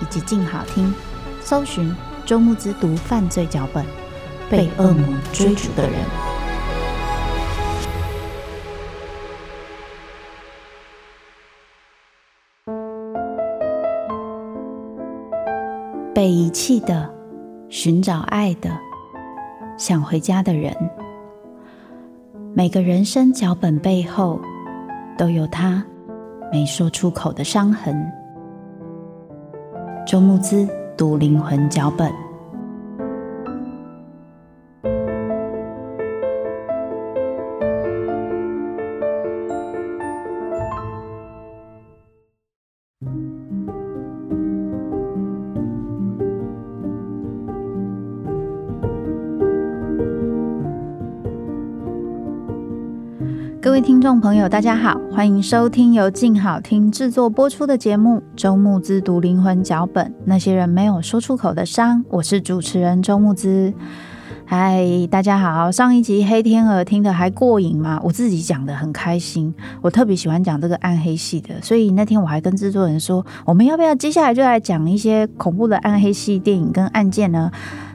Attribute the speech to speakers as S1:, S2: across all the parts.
S1: 以及静好听，搜寻周慕之读犯罪脚本，被恶魔追逐的人。被遗弃的，寻找爱的，想回家的人。每个人生脚本背后，都有他没说出口的伤痕。周慕姿读灵魂脚本。位听众朋友，大家好，欢迎收听由静好听制作播出的节目《周慕姿读灵魂脚本》，那些人没有说出口的伤。我是主持人周慕姿。嗨，大家好。上一集黑天鹅听得还过瘾吗？我自己讲得很开心。我特别喜欢讲这个暗黑系的，所以那天我还跟制作人说，我们要不要接下来就来讲一些恐怖的暗黑系电影跟案件呢？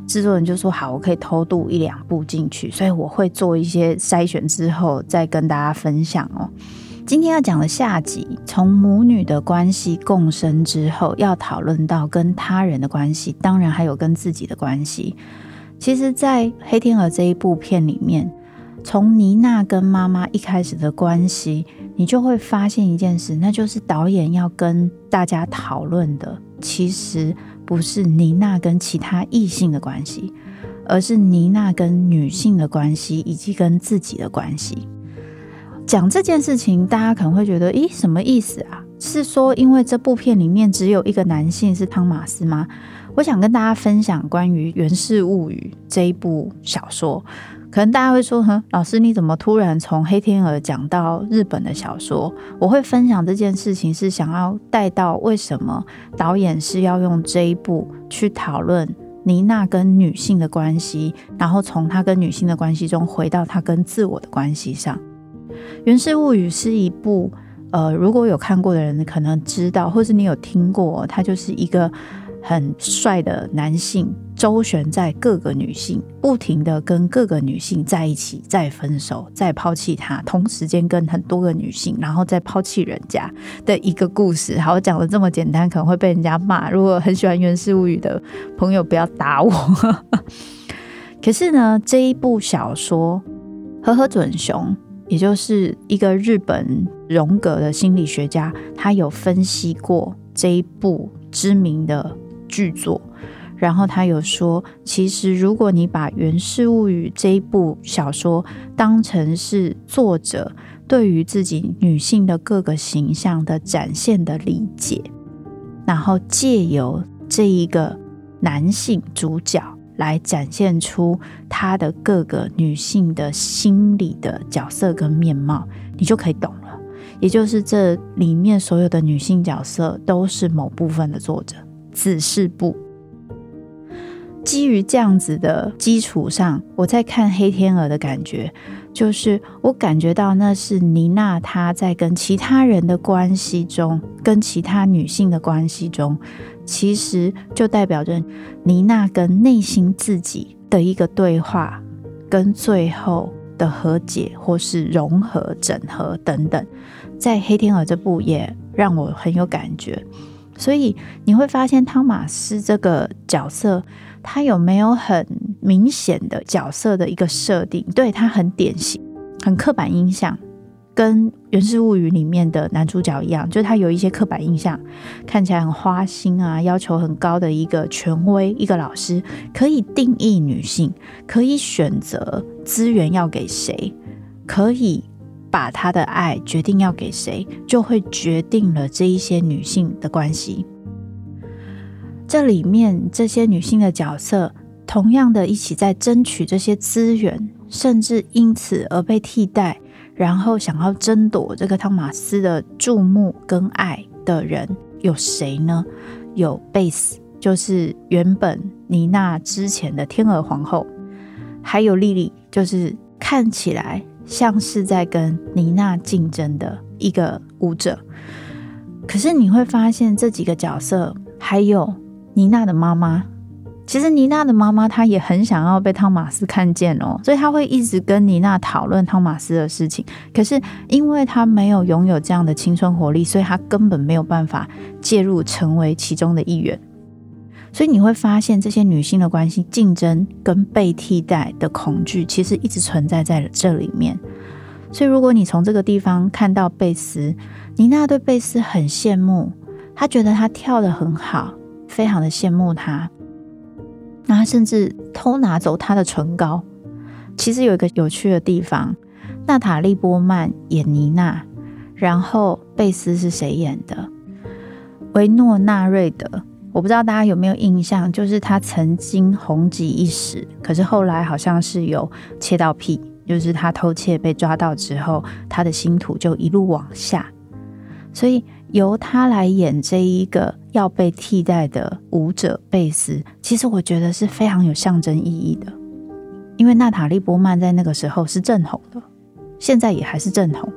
S1: 制作人就说好，我可以偷渡一两部进去，所以我会做一些筛选之后再跟大家分享哦。今天要讲的下集，从母女的关系共生之后，要讨论到跟他人的关系，当然还有跟自己的关系。其实，在《黑天鹅》这一部片里面，从妮娜跟妈妈一开始的关系，你就会发现一件事，那就是导演要跟大家讨论的，其实。不是妮娜跟其他异性的关系，而是妮娜跟女性的关系，以及跟自己的关系。讲这件事情，大家可能会觉得，咦，什么意思啊？是说因为这部片里面只有一个男性是汤马斯吗？我想跟大家分享关于《源氏物语》这一部小说。可能大家会说：“哼，老师，你怎么突然从黑天鹅讲到日本的小说？”我会分享这件事情，是想要带到为什么导演是要用这一部去讨论妮娜跟女性的关系，然后从她跟女性的关系中回到她跟自我的关系上。《源氏物语》是一部，呃，如果有看过的人可能知道，或是你有听过，它就是一个。很帅的男性周旋在各个女性，不停的跟各个女性在一起，再分手，再抛弃他，同时间跟很多个女性，然后再抛弃人家的一个故事。好，我讲的这么简单，可能会被人家骂。如果很喜欢《源氏物语》的朋友，不要打我。可是呢，这一部小说，河合隼雄，也就是一个日本荣格的心理学家，他有分析过这一部知名的。剧作，然后他有说，其实如果你把《源氏物语》这一部小说当成是作者对于自己女性的各个形象的展现的理解，然后借由这一个男性主角来展现出他的各个女性的心理的角色跟面貌，你就可以懂了。也就是这里面所有的女性角色都是某部分的作者。只是部。基于这样子的基础上，我在看《黑天鹅》的感觉，就是我感觉到那是妮娜她在跟其他人的关系中，跟其他女性的关系中，其实就代表着妮娜跟内心自己的一个对话，跟最后的和解或是融合、整合等等。在《黑天鹅》这部也让我很有感觉。所以你会发现汤马斯这个角色，他有没有很明显的角色的一个设定？对，他很典型，很刻板印象，跟《源氏物语》里面的男主角一样，就他有一些刻板印象，看起来很花心啊，要求很高的一个权威，一个老师，可以定义女性，可以选择资源要给谁，可以。把他的爱决定要给谁，就会决定了这一些女性的关系。这里面这些女性的角色，同样的一起在争取这些资源，甚至因此而被替代，然后想要争夺这个汤马斯的注目跟爱的人有谁呢？有贝斯，就是原本妮娜之前的天鹅皇后，还有莉莉，就是看起来。像是在跟妮娜竞争的一个舞者，可是你会发现这几个角色，还有妮娜的妈妈。其实妮娜的妈妈她也很想要被汤马斯看见哦，所以她会一直跟妮娜讨论汤马斯的事情。可是因为她没有拥有这样的青春活力，所以她根本没有办法介入成为其中的一员。所以你会发现，这些女性的关系竞争跟被替代的恐惧，其实一直存在在这里面。所以，如果你从这个地方看到贝斯，妮娜对贝斯很羡慕，她觉得她跳得很好，非常的羡慕他。那他甚至偷拿走他的唇膏。其实有一个有趣的地方，娜塔莉波曼演妮娜，然后贝斯是谁演的？维诺纳瑞德。我不知道大家有没有印象，就是他曾经红极一时，可是后来好像是有窃盗癖，就是他偷窃被抓到之后，他的星途就一路往下。所以由他来演这一个要被替代的舞者贝斯，其实我觉得是非常有象征意义的，因为娜塔莉波曼在那个时候是正红的，现在也还是正红。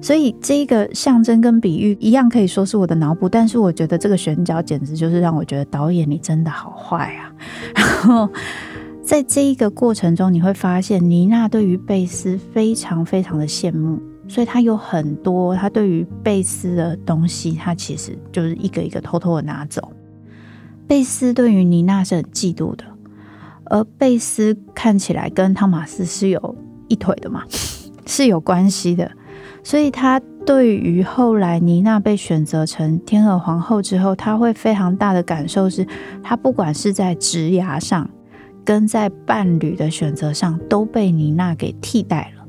S1: 所以这个象征跟比喻一样，可以说是我的脑补。但是我觉得这个选角简直就是让我觉得导演你真的好坏啊！然后在这一个过程中，你会发现妮娜对于贝斯非常非常的羡慕，所以他有很多他对于贝斯的东西，他其实就是一个一个偷偷的拿走。贝斯对于妮娜是很嫉妒的，而贝斯看起来跟汤玛斯是有一腿的嘛，是有关系的。所以，他对于后来妮娜被选择成天鹅皇后之后，他会非常大的感受是，他不管是在职涯上，跟在伴侣的选择上，都被妮娜给替代了。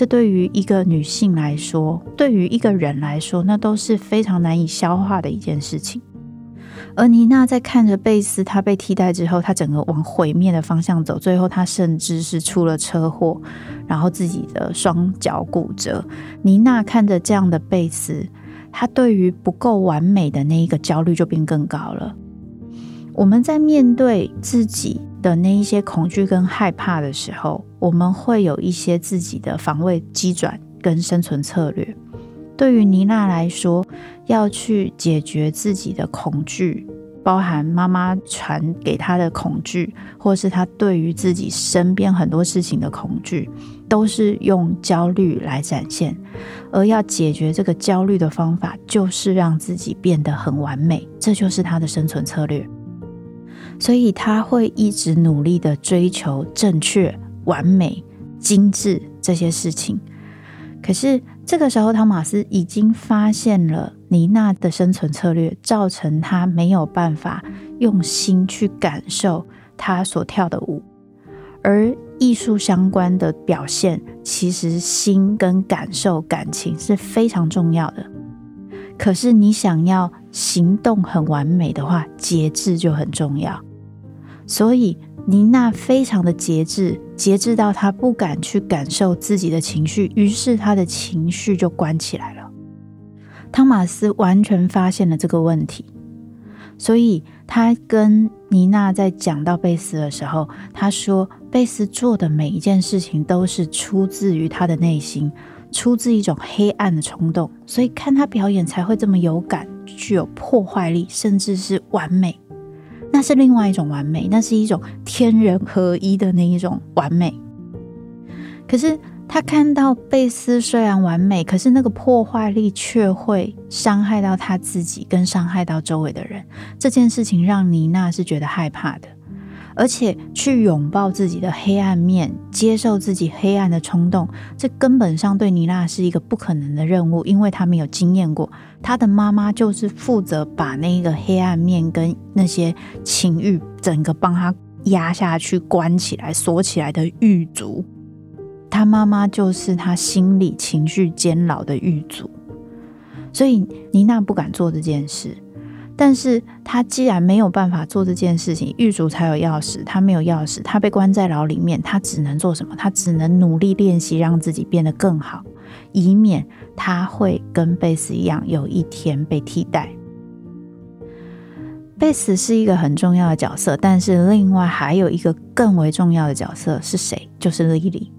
S1: 这对于一个女性来说，对于一个人来说，那都是非常难以消化的一件事情。而妮娜在看着贝斯，她被替代之后，她整个往毁灭的方向走，最后她甚至是出了车祸，然后自己的双脚骨折。妮娜看着这样的贝斯，她对于不够完美的那一个焦虑就变更高了。我们在面对自己的那一些恐惧跟害怕的时候，我们会有一些自己的防卫机转跟生存策略。对于妮娜来说，要去解决自己的恐惧，包含妈妈传给她的恐惧，或是她对于自己身边很多事情的恐惧，都是用焦虑来展现。而要解决这个焦虑的方法，就是让自己变得很完美，这就是她的生存策略。所以她会一直努力的追求正确、完美、精致这些事情。可是这个时候，汤马斯已经发现了妮娜的生存策略，造成他没有办法用心去感受他所跳的舞。而艺术相关的表现，其实心跟感受、感情是非常重要的。可是你想要行动很完美的话，节制就很重要。所以。妮娜非常的节制，节制到她不敢去感受自己的情绪，于是她的情绪就关起来了。汤马斯完全发现了这个问题，所以他跟妮娜在讲到贝斯的时候，他说贝斯做的每一件事情都是出自于他的内心，出自一种黑暗的冲动，所以看他表演才会这么有感，具有破坏力，甚至是完美。那是另外一种完美，那是一种天人合一的那一种完美。可是他看到贝斯虽然完美，可是那个破坏力却会伤害到他自己，跟伤害到周围的人。这件事情让妮娜是觉得害怕的，而且去拥抱自己的黑暗面，接受自己黑暗的冲动，这根本上对妮娜是一个不可能的任务，因为她没有经验过。她的妈妈就是负责把那个黑暗面跟那些情欲整个帮她压下去、关起来、锁起来的狱卒。她妈妈就是她心理情绪监牢的狱卒，所以妮娜不敢做这件事。但是他既然没有办法做这件事情，狱卒才有钥匙，他没有钥匙，他被关在牢里面，他只能做什么？他只能努力练习，让自己变得更好，以免他会跟贝斯一样，有一天被替代。贝斯是一个很重要的角色，但是另外还有一个更为重要的角色是谁？就是莉莉。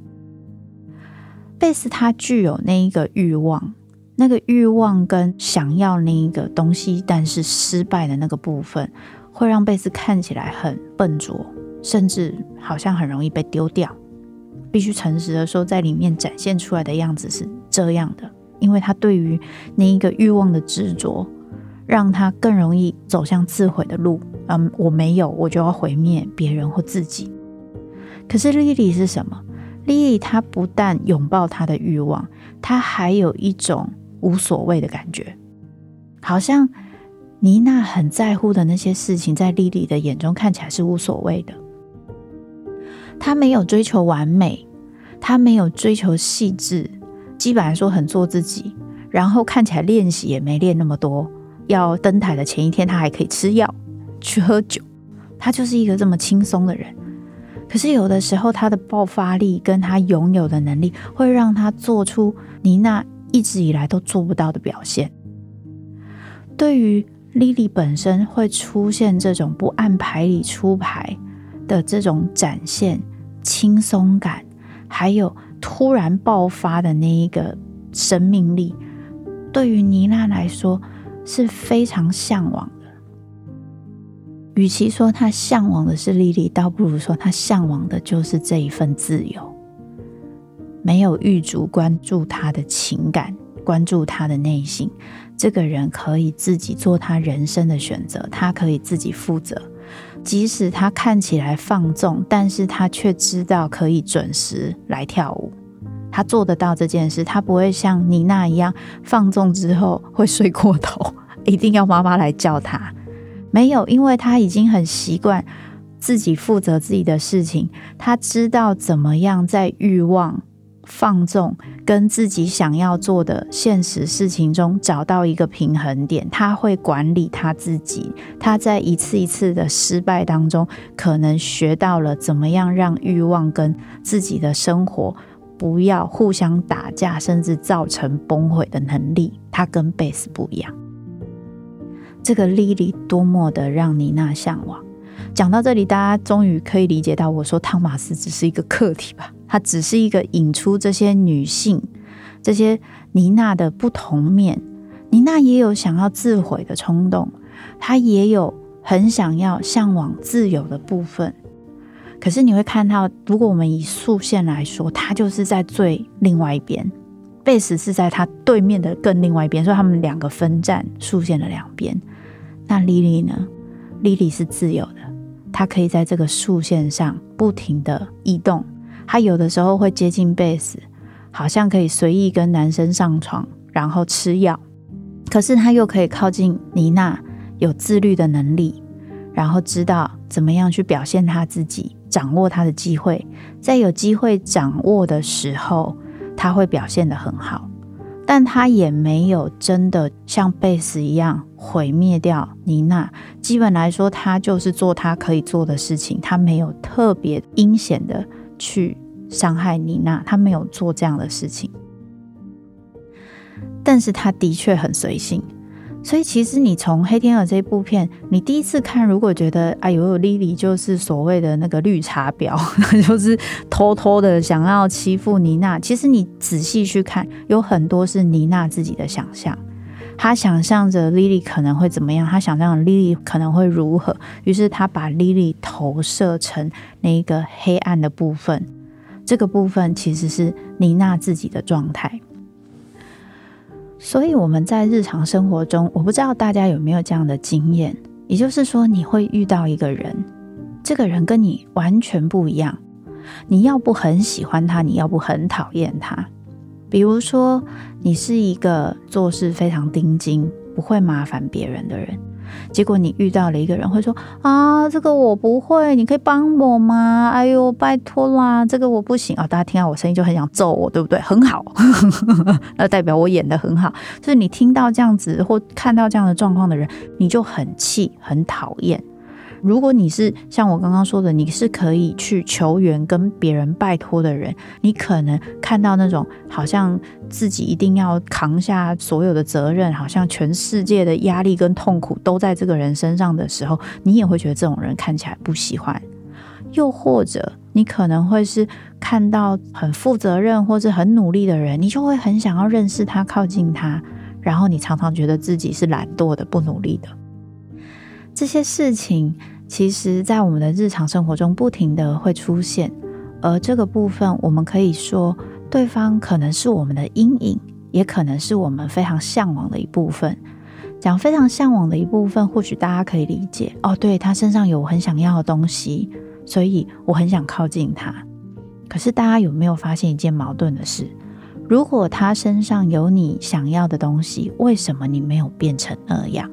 S1: 贝斯他具有那一个欲望，那个欲望跟想要那一个东西，但是失败的那个部分，会让贝斯看起来很笨拙，甚至好像很容易被丢掉。必须诚实的说，在里面展现出来的样子是这样的，因为他对于那一个欲望的执着，让他更容易走向自毁的路。嗯，我没有，我就要毁灭别人或自己。可是莉莉是什么？莉莉她不但拥抱她的欲望，她还有一种无所谓的感觉，好像妮娜很在乎的那些事情，在莉莉的眼中看起来是无所谓的。她没有追求完美，她没有追求细致，基本来说很做自己，然后看起来练习也没练那么多。要登台的前一天，她还可以吃药、去喝酒，她就是一个这么轻松的人。可是有的时候，他的爆发力跟他拥有的能力，会让他做出妮娜一直以来都做不到的表现。对于莉莉本身，会出现这种不按牌理出牌的这种展现轻松感，还有突然爆发的那一个生命力，对于妮娜来说是非常向往的。与其说他向往的是莉莉，倒不如说他向往的就是这一份自由。没有玉足关注他的情感，关注他的内心，这个人可以自己做他人生的选择，他可以自己负责。即使他看起来放纵，但是他却知道可以准时来跳舞。他做得到这件事，他不会像妮娜一样放纵之后会睡过头，一定要妈妈来叫他。没有，因为他已经很习惯自己负责自己的事情，他知道怎么样在欲望、放纵跟自己想要做的现实事情中找到一个平衡点。他会管理他自己，他在一次一次的失败当中，可能学到了怎么样让欲望跟自己的生活不要互相打架，甚至造成崩毁的能力。他跟贝斯不一样。这个莉莉多么的让妮娜向往。讲到这里，大家终于可以理解到，我说汤马斯只是一个客体吧？它只是一个引出这些女性、这些妮娜的不同面。妮娜也有想要自毁的冲动，她也有很想要向往自由的部分。可是你会看到，如果我们以竖线来说，她就是在最另外一边，贝斯是在她对面的更另外一边，所以他们两个分站竖线的两边。那莉莉呢？莉莉是自由的，她可以在这个竖线上不停地移动。她有的时候会接近贝斯，好像可以随意跟男生上床，然后吃药。可是她又可以靠近妮娜，有自律的能力，然后知道怎么样去表现她自己，掌握她的机会。在有机会掌握的时候，她会表现得很好。但他也没有真的像贝斯一样毁灭掉妮娜。基本来说，他就是做他可以做的事情，他没有特别阴险的去伤害妮娜，他没有做这样的事情。但是他的确很随性。所以，其实你从《黑天鹅》这部片，你第一次看，如果觉得哎呦，莉莉就是所谓的那个绿茶婊，就是偷偷的想要欺负妮娜。其实你仔细去看，有很多是妮娜自己的想象。他想象着莉莉可能会怎么样，他想象莉莉可能会如何，于是他把莉莉投射成那一个黑暗的部分，这个部分其实是妮娜自己的状态。所以我们在日常生活中，我不知道大家有没有这样的经验，也就是说，你会遇到一个人，这个人跟你完全不一样，你要不很喜欢他，你要不很讨厌他。比如说，你是一个做事非常盯紧，不会麻烦别人的人。结果你遇到了一个人，会说啊，这个我不会，你可以帮我吗？哎呦，拜托啦，这个我不行啊！大家听到我声音就很想揍我，对不对？很好，那代表我演得很好。就是你听到这样子或看到这样的状况的人，你就很气，很讨厌。如果你是像我刚刚说的，你是可以去求援跟别人拜托的人，你可能看到那种好像自己一定要扛下所有的责任，好像全世界的压力跟痛苦都在这个人身上的时候，你也会觉得这种人看起来不喜欢。又或者你可能会是看到很负责任或者很努力的人，你就会很想要认识他、靠近他，然后你常常觉得自己是懒惰的、不努力的。这些事情，其实在我们的日常生活中不停的会出现，而这个部分，我们可以说，对方可能是我们的阴影，也可能是我们非常向往的一部分。讲非常向往的一部分，或许大家可以理解哦，对，他身上有我很想要的东西，所以我很想靠近他。可是大家有没有发现一件矛盾的事？如果他身上有你想要的东西，为什么你没有变成那样？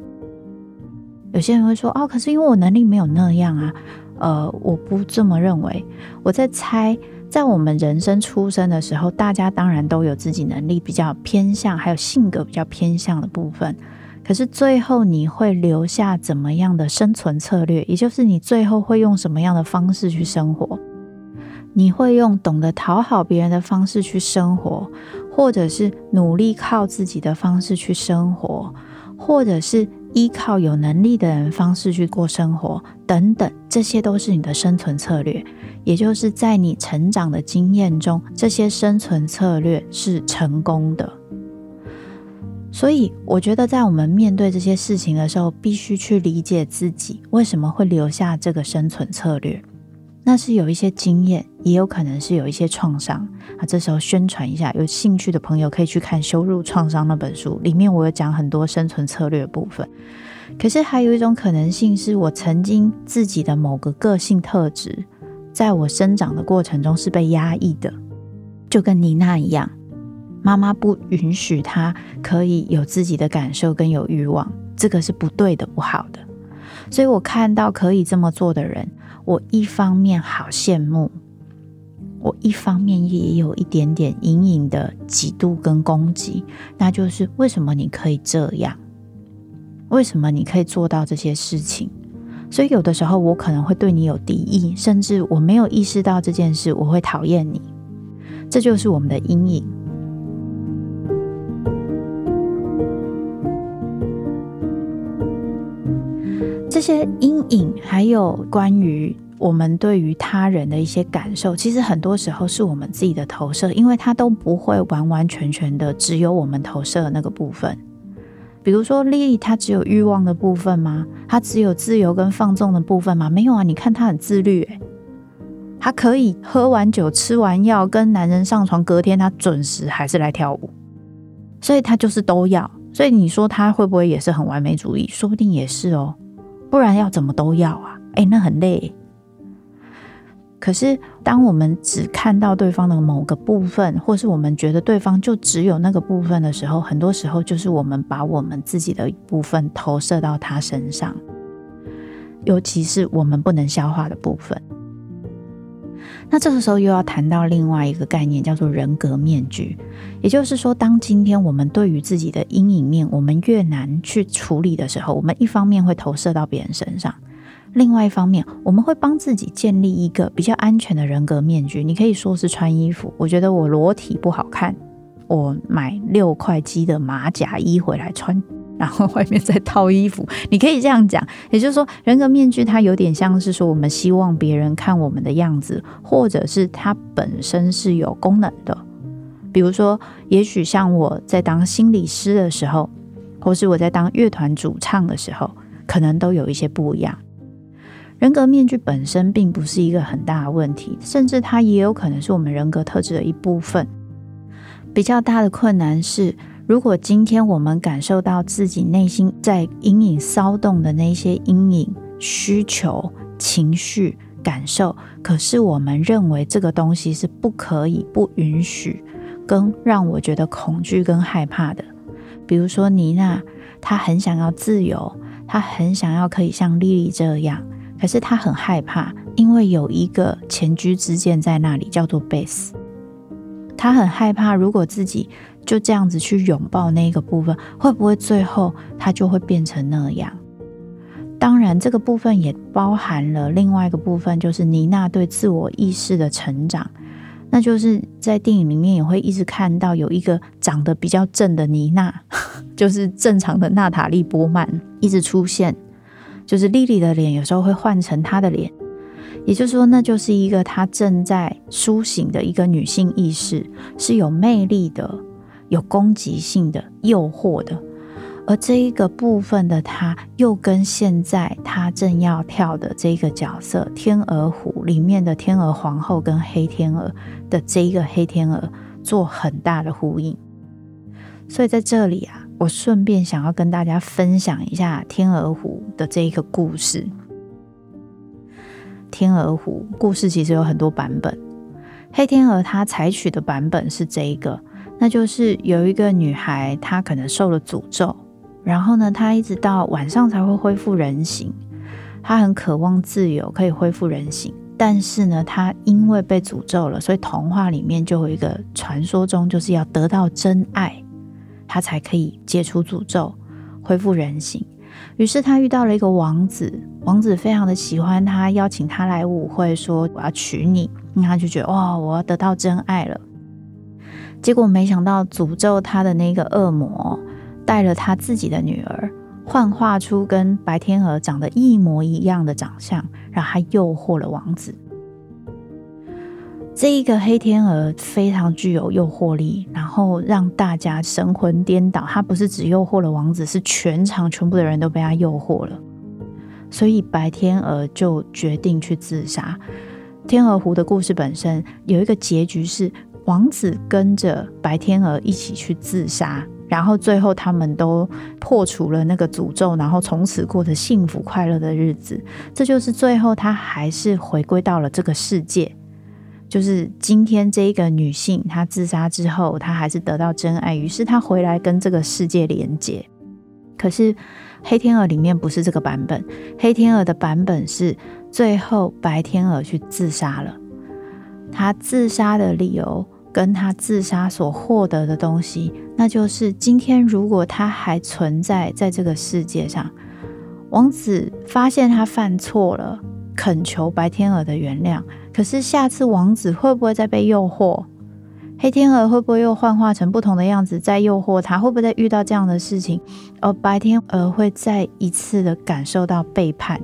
S1: 有些人会说：“哦，可是因为我能力没有那样啊。”呃，我不这么认为。我在猜，在我们人生出生的时候，大家当然都有自己能力比较偏向，还有性格比较偏向的部分。可是最后你会留下怎么样的生存策略？也就是你最后会用什么样的方式去生活？你会用懂得讨好别人的方式去生活，或者是努力靠自己的方式去生活，或者是？依靠有能力的人方式去过生活，等等，这些都是你的生存策略。也就是在你成长的经验中，这些生存策略是成功的。所以，我觉得在我们面对这些事情的时候，必须去理解自己为什么会留下这个生存策略。那是有一些经验，也有可能是有一些创伤。啊，这时候宣传一下，有兴趣的朋友可以去看《羞辱创伤》那本书，里面我有讲很多生存策略部分。可是还有一种可能性，是我曾经自己的某个个性特质，在我生长的过程中是被压抑的，就跟妮娜一样，妈妈不允许她可以有自己的感受跟有欲望，这个是不对的，不好的。所以我看到可以这么做的人。我一方面好羡慕，我一方面也有一点点隐隐的嫉妒跟攻击，那就是为什么你可以这样？为什么你可以做到这些事情？所以有的时候我可能会对你有敌意，甚至我没有意识到这件事，我会讨厌你。这就是我们的阴影。这些阴影，还有关于我们对于他人的一些感受，其实很多时候是我们自己的投射，因为它都不会完完全全的只有我们投射的那个部分。比如说，莉莉她只有欲望的部分吗？她只有自由跟放纵的部分吗？没有啊！你看她很自律，诶，她可以喝完酒、吃完药，跟男人上床，隔天她准时还是来跳舞，所以她就是都要。所以你说她会不会也是很完美主义？说不定也是哦。不然要怎么都要啊？哎，那很累。可是，当我们只看到对方的某个部分，或是我们觉得对方就只有那个部分的时候，很多时候就是我们把我们自己的一部分投射到他身上，尤其是我们不能消化的部分。那这个时候又要谈到另外一个概念，叫做人格面具。也就是说，当今天我们对于自己的阴影面，我们越难去处理的时候，我们一方面会投射到别人身上，另外一方面，我们会帮自己建立一个比较安全的人格面具。你可以说是穿衣服，我觉得我裸体不好看，我买六块肌的马甲衣回来穿。然后外面再套衣服，你可以这样讲，也就是说，人格面具它有点像是说，我们希望别人看我们的样子，或者是它本身是有功能的。比如说，也许像我在当心理师的时候，或是我在当乐团主唱的时候，可能都有一些不一样。人格面具本身并不是一个很大的问题，甚至它也有可能是我们人格特质的一部分。比较大的困难是，如果今天我们感受到自己内心在隐隐骚动的那些阴影、需求、情绪、感受，可是我们认为这个东西是不可以、不允许，跟让我觉得恐惧跟害怕的。比如说妮娜，她很想要自由，她很想要可以像莉莉这样。可是她很害怕，因为有一个前车之鉴在那里，叫做贝斯。他很害怕，如果自己就这样子去拥抱那个部分，会不会最后它就会变成那样？当然，这个部分也包含了另外一个部分，就是妮娜对自我意识的成长。那就是在电影里面也会一直看到有一个长得比较正的妮娜，就是正常的娜塔莉波曼一直出现。就是莉莉的脸有时候会换成她的脸，也就是说，那就是一个她正在苏醒的一个女性意识，是有魅力的、有攻击性的、诱惑的。而这一个部分的他，又跟现在他正要跳的这个角色《天鹅湖》里面的天鹅皇后跟黑天鹅的这一个黑天鹅做很大的呼应。所以在这里啊。我顺便想要跟大家分享一下《天鹅湖》的这一个故事。《天鹅湖》故事其实有很多版本，黑天鹅它采取的版本是这一个，那就是有一个女孩，她可能受了诅咒，然后呢，她一直到晚上才会恢复人形，她很渴望自由，可以恢复人形，但是呢，她因为被诅咒了，所以童话里面就有一个传说中就是要得到真爱。他才可以解除诅咒，恢复人形。于是他遇到了一个王子，王子非常的喜欢他，邀请他来舞会，说我要娶你。那他就觉得哇，我要得到真爱了。结果没想到诅咒他的那个恶魔带了他自己的女儿，幻化出跟白天鹅长得一模一样的长相，然后他诱惑了王子。这一个黑天鹅非常具有诱惑力，然后让大家神魂颠倒。他不是只诱惑了王子，是全场全部的人都被他诱惑了。所以白天鹅就决定去自杀。天鹅湖的故事本身有一个结局是，王子跟着白天鹅一起去自杀，然后最后他们都破除了那个诅咒，然后从此过着幸福快乐的日子。这就是最后他还是回归到了这个世界。就是今天这一个女性，她自杀之后，她还是得到真爱，于是她回来跟这个世界连接。可是黑天鹅里面不是这个版本，黑天鹅的版本是最后白天鹅去自杀了。她自杀的理由跟他自杀所获得的东西，那就是今天如果他还存在在这个世界上，王子发现他犯错了，恳求白天鹅的原谅。可是下次王子会不会再被诱惑？黑天鹅会不会又幻化成不同的样子再诱惑他？会不会再遇到这样的事情？而白天鹅会再一次的感受到背叛，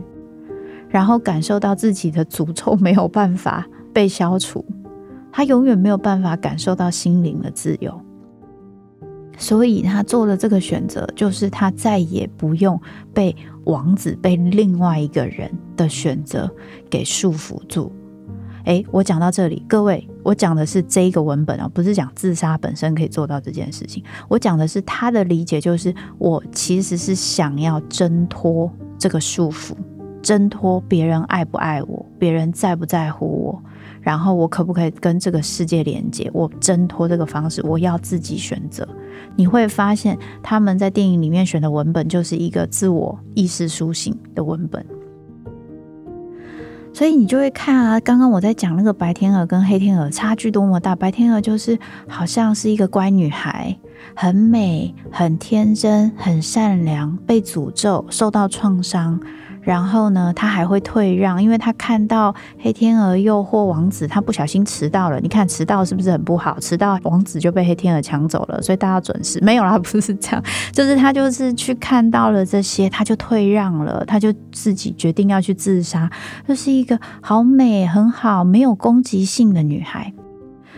S1: 然后感受到自己的诅咒没有办法被消除，他永远没有办法感受到心灵的自由。所以他做了这个选择，就是他再也不用被王子、被另外一个人的选择给束缚住。诶，我讲到这里，各位，我讲的是这一个文本啊，不是讲自杀本身可以做到这件事情。我讲的是他的理解，就是我其实是想要挣脱这个束缚，挣脱别人爱不爱我，别人在不在乎我，然后我可不可以跟这个世界连接？我挣脱这个方式，我要自己选择。你会发现他们在电影里面选的文本就是一个自我意识苏醒的文本。所以你就会看啊，刚刚我在讲那个白天鹅跟黑天鹅差距多么大。白天鹅就是好像是一个乖女孩，很美、很天真、很善良，被诅咒、受到创伤。然后呢，他还会退让，因为他看到黑天鹅诱惑王子，他不小心迟到了。你看迟到是不是很不好？迟到王子就被黑天鹅抢走了，所以大家准时。没有啦，不是这样，就是他就是去看到了这些，他就退让了，他就自己决定要去自杀。就是一个好美、很好、没有攻击性的女孩。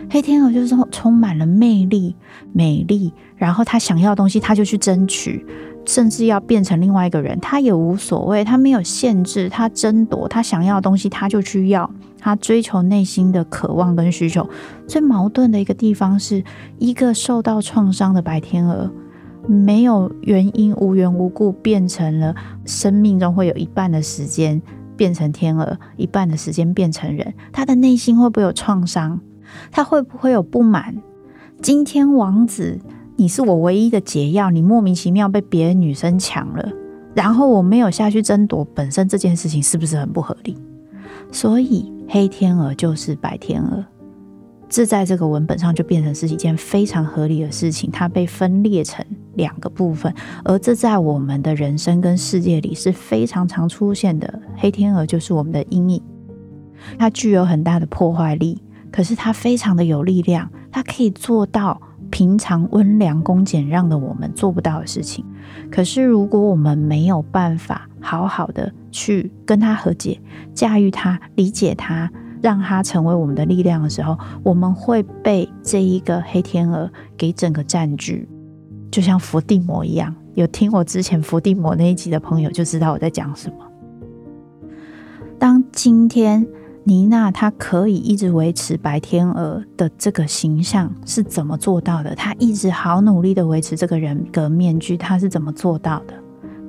S1: 黑天鹅就是充满了魅力、美丽，然后他想要的东西，他就去争取。甚至要变成另外一个人，他也无所谓，他没有限制，他争夺他想要的东西，他就去要，他追求内心的渴望跟需求。最矛盾的一个地方是，一个受到创伤的白天鹅，没有原因，无缘无故变成了生命中会有一半的时间变成天鹅，一半的时间变成人，他的内心会不会有创伤？他会不会有不满？今天王子。你是我唯一的解药，你莫名其妙被别的女生抢了，然后我没有下去争夺，本身这件事情是不是很不合理？所以黑天鹅就是白天鹅，这在这个文本上就变成是一件非常合理的事情，它被分裂成两个部分，而这在我们的人生跟世界里是非常常出现的。黑天鹅就是我们的阴影，它具有很大的破坏力，可是它非常的有力量，它可以做到。平常温良恭俭让的我们做不到的事情，可是如果我们没有办法好好的去跟他和解、驾驭他、理解他，让他成为我们的力量的时候，我们会被这一个黑天鹅给整个占据，就像伏地魔一样。有听我之前伏地魔那一集的朋友就知道我在讲什么。当今天。妮娜她可以一直维持白天鹅的这个形象是怎么做到的？她一直好努力的维持这个人格面具，她是怎么做到的？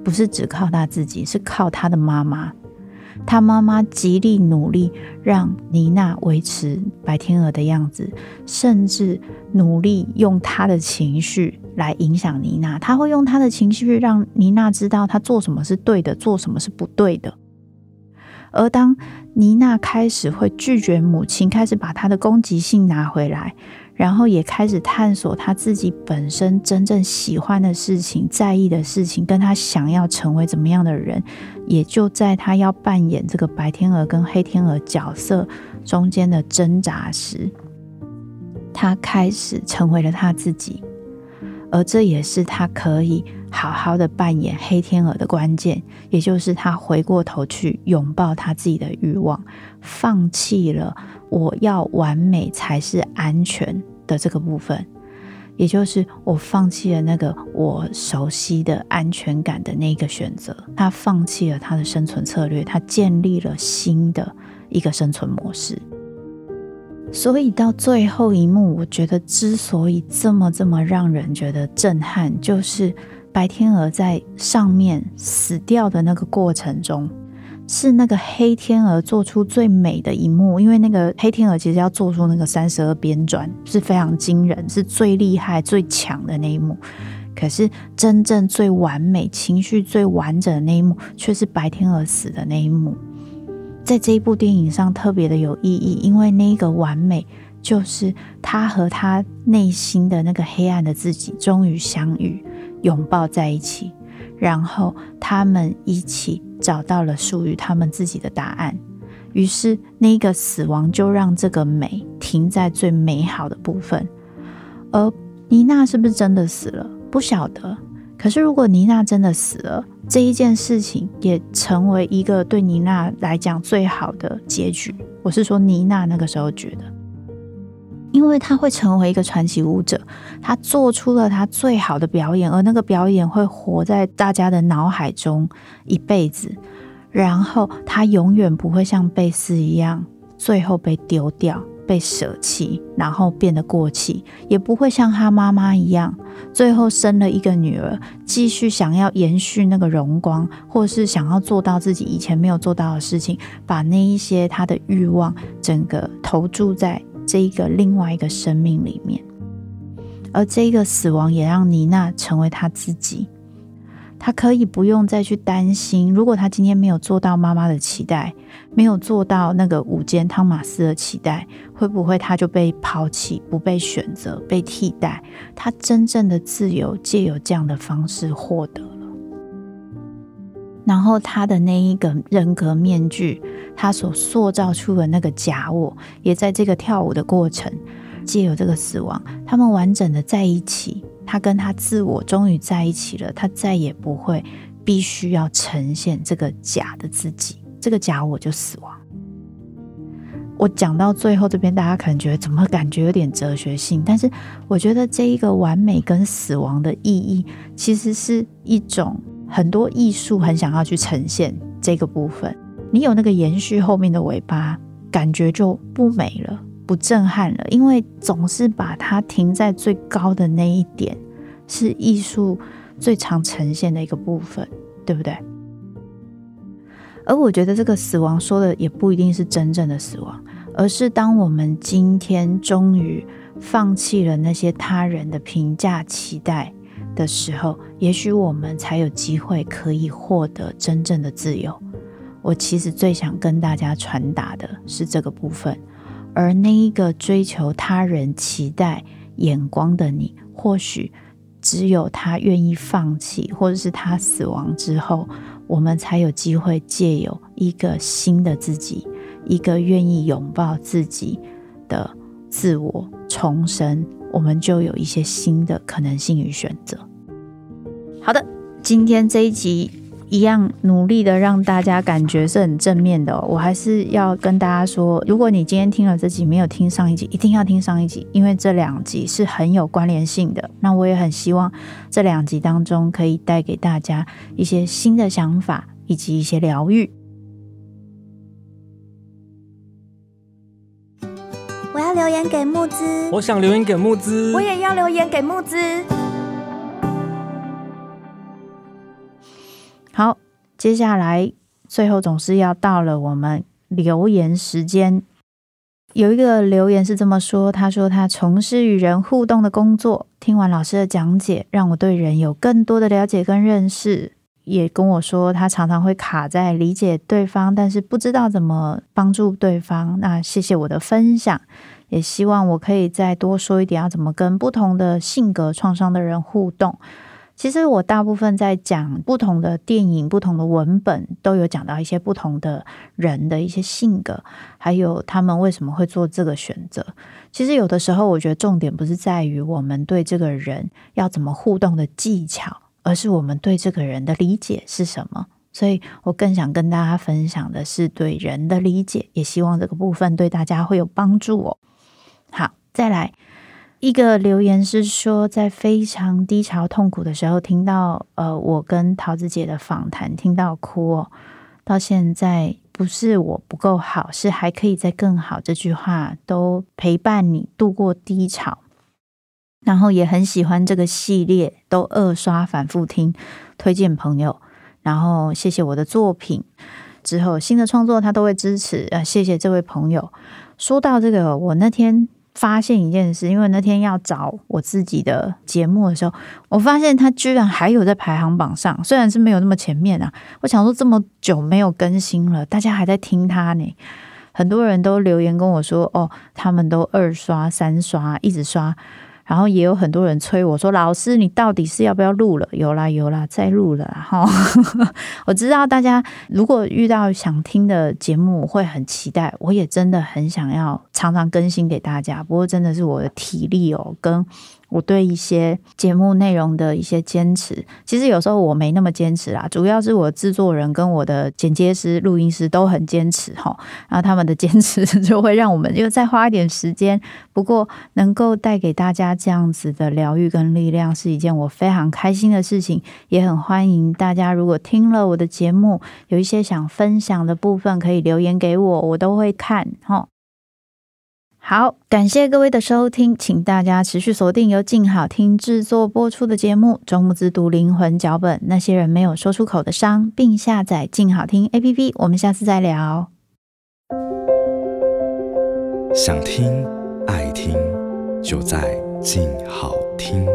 S1: 不是只靠她自己，是靠她的妈妈。她妈妈极力努力让妮娜维持白天鹅的样子，甚至努力用她的情绪来影响妮娜。她会用她的情绪让妮娜知道她做什么是对的，做什么是不对的。而当妮娜开始会拒绝母亲，开始把她的攻击性拿回来，然后也开始探索她自己本身真正喜欢的事情、在意的事情，跟她想要成为怎么样的人，也就在她要扮演这个白天鹅跟黑天鹅角色中间的挣扎时，她开始成为了她自己，而这也是他可以。好好的扮演黑天鹅的关键，也就是他回过头去拥抱他自己的欲望，放弃了我要完美才是安全的这个部分，也就是我放弃了那个我熟悉的安全感的那个选择。他放弃了他的生存策略，他建立了新的一个生存模式。所以到最后一幕，我觉得之所以这么这么让人觉得震撼，就是。白天鹅在上面死掉的那个过程中，是那个黑天鹅做出最美的一幕。因为那个黑天鹅其实要做出那个三十二边转是非常惊人，是最厉害、最强的那一幕。可是真正最完美、情绪最完整的那一幕，却是白天鹅死的那一幕。在这一部电影上特别的有意义，因为那个完美就是他和他内心的那个黑暗的自己终于相遇。拥抱在一起，然后他们一起找到了属于他们自己的答案。于是，那个死亡就让这个美停在最美好的部分。而妮娜是不是真的死了？不晓得。可是，如果妮娜真的死了，这一件事情也成为一个对妮娜来讲最好的结局。我是说，妮娜那个时候觉得。因为她会成为一个传奇舞者，她做出了她最好的表演，而那个表演会活在大家的脑海中一辈子。然后她永远不会像贝斯一样，最后被丢掉、被舍弃，然后变得过气，也不会像他妈妈一样，最后生了一个女儿，继续想要延续那个荣光，或是想要做到自己以前没有做到的事情，把那一些他的欲望整个投注在。这一个另外一个生命里面，而这个死亡也让妮娜成为她自己。他可以不用再去担心，如果他今天没有做到妈妈的期待，没有做到那个午间汤马斯的期待，会不会他就被抛弃、不被选择、被替代？他真正的自由借由这样的方式获得了。然后他的那一个人格面具。他所塑造出的那个假我，也在这个跳舞的过程，借由这个死亡，他们完整的在一起。他跟他自我终于在一起了，他再也不会必须要呈现这个假的自己，这个假我就死亡。我讲到最后这边，大家可能觉得怎么感觉有点哲学性？但是我觉得这一个完美跟死亡的意义，其实是一种很多艺术很想要去呈现这个部分。你有那个延续后面的尾巴，感觉就不美了，不震撼了，因为总是把它停在最高的那一点，是艺术最常呈现的一个部分，对不对？而我觉得这个死亡说的也不一定是真正的死亡，而是当我们今天终于放弃了那些他人的评价期待的时候，也许我们才有机会可以获得真正的自由。我其实最想跟大家传达的是这个部分，而那一个追求他人期待眼光的你，或许只有他愿意放弃，或者是他死亡之后。我们才有机会借由一个新的自己，一个愿意拥抱自己的自我重生，我们就有一些新的可能性与选择。好的，今天这一集一样努力的让大家感觉是很正面的哦。我还是要跟大家说，如果你今天听了这集没有听上一集，一定要听上一集，因为这两集是很有关联性的。那我也很希望这两集当中可以带给大家一些新的想法以及一些疗愈。
S2: 我要留言给木子，
S3: 我想留言给木子，
S2: 我也要留言给慕姿。
S1: 好，接下来最后总是要到了我们留言时间。有一个留言是这么说：“他说他从事与人互动的工作，听完老师的讲解，让我对人有更多的了解跟认识。也跟我说，他常常会卡在理解对方，但是不知道怎么帮助对方。那谢谢我的分享，也希望我可以再多说一点，要怎么跟不同的性格创伤的人互动。”其实我大部分在讲不同的电影、不同的文本，都有讲到一些不同的人的一些性格，还有他们为什么会做这个选择。其实有的时候，我觉得重点不是在于我们对这个人要怎么互动的技巧，而是我们对这个人的理解是什么。所以我更想跟大家分享的是对人的理解，也希望这个部分对大家会有帮助哦。好，再来。一个留言是说，在非常低潮、痛苦的时候，听到呃我跟桃子姐的访谈，听到哭哦。到现在不是我不够好，是还可以再更好。这句话都陪伴你度过低潮，然后也很喜欢这个系列，都二刷反复听，推荐朋友。然后谢谢我的作品，之后新的创作他都会支持。呃，谢谢这位朋友。说到这个，我那天。发现一件事，因为那天要找我自己的节目的时候，我发现他居然还有在排行榜上，虽然是没有那么前面啊。我想说这么久没有更新了，大家还在听他呢。很多人都留言跟我说，哦，他们都二刷、三刷，一直刷。然后也有很多人催我说：“老师，你到底是要不要录了？”有啦有啦，再录了哈。我知道大家如果遇到想听的节目，我会很期待。我也真的很想要常常更新给大家，不过真的是我的体力哦跟。我对一些节目内容的一些坚持，其实有时候我没那么坚持啦，主要是我制作人跟我的剪接师、录音师都很坚持哈，然后他们的坚持 就会让我们又再花一点时间。不过能够带给大家这样子的疗愈跟力量，是一件我非常开心的事情，也很欢迎大家如果听了我的节目，有一些想分享的部分，可以留言给我，我都会看哈。好，感谢各位的收听，请大家持续锁定由静好听制作播出的节目《周木之读灵魂脚本》，那些人没有说出口的伤，并下载静好听 APP。我们下次再聊。
S4: 想听爱听，就在静好听。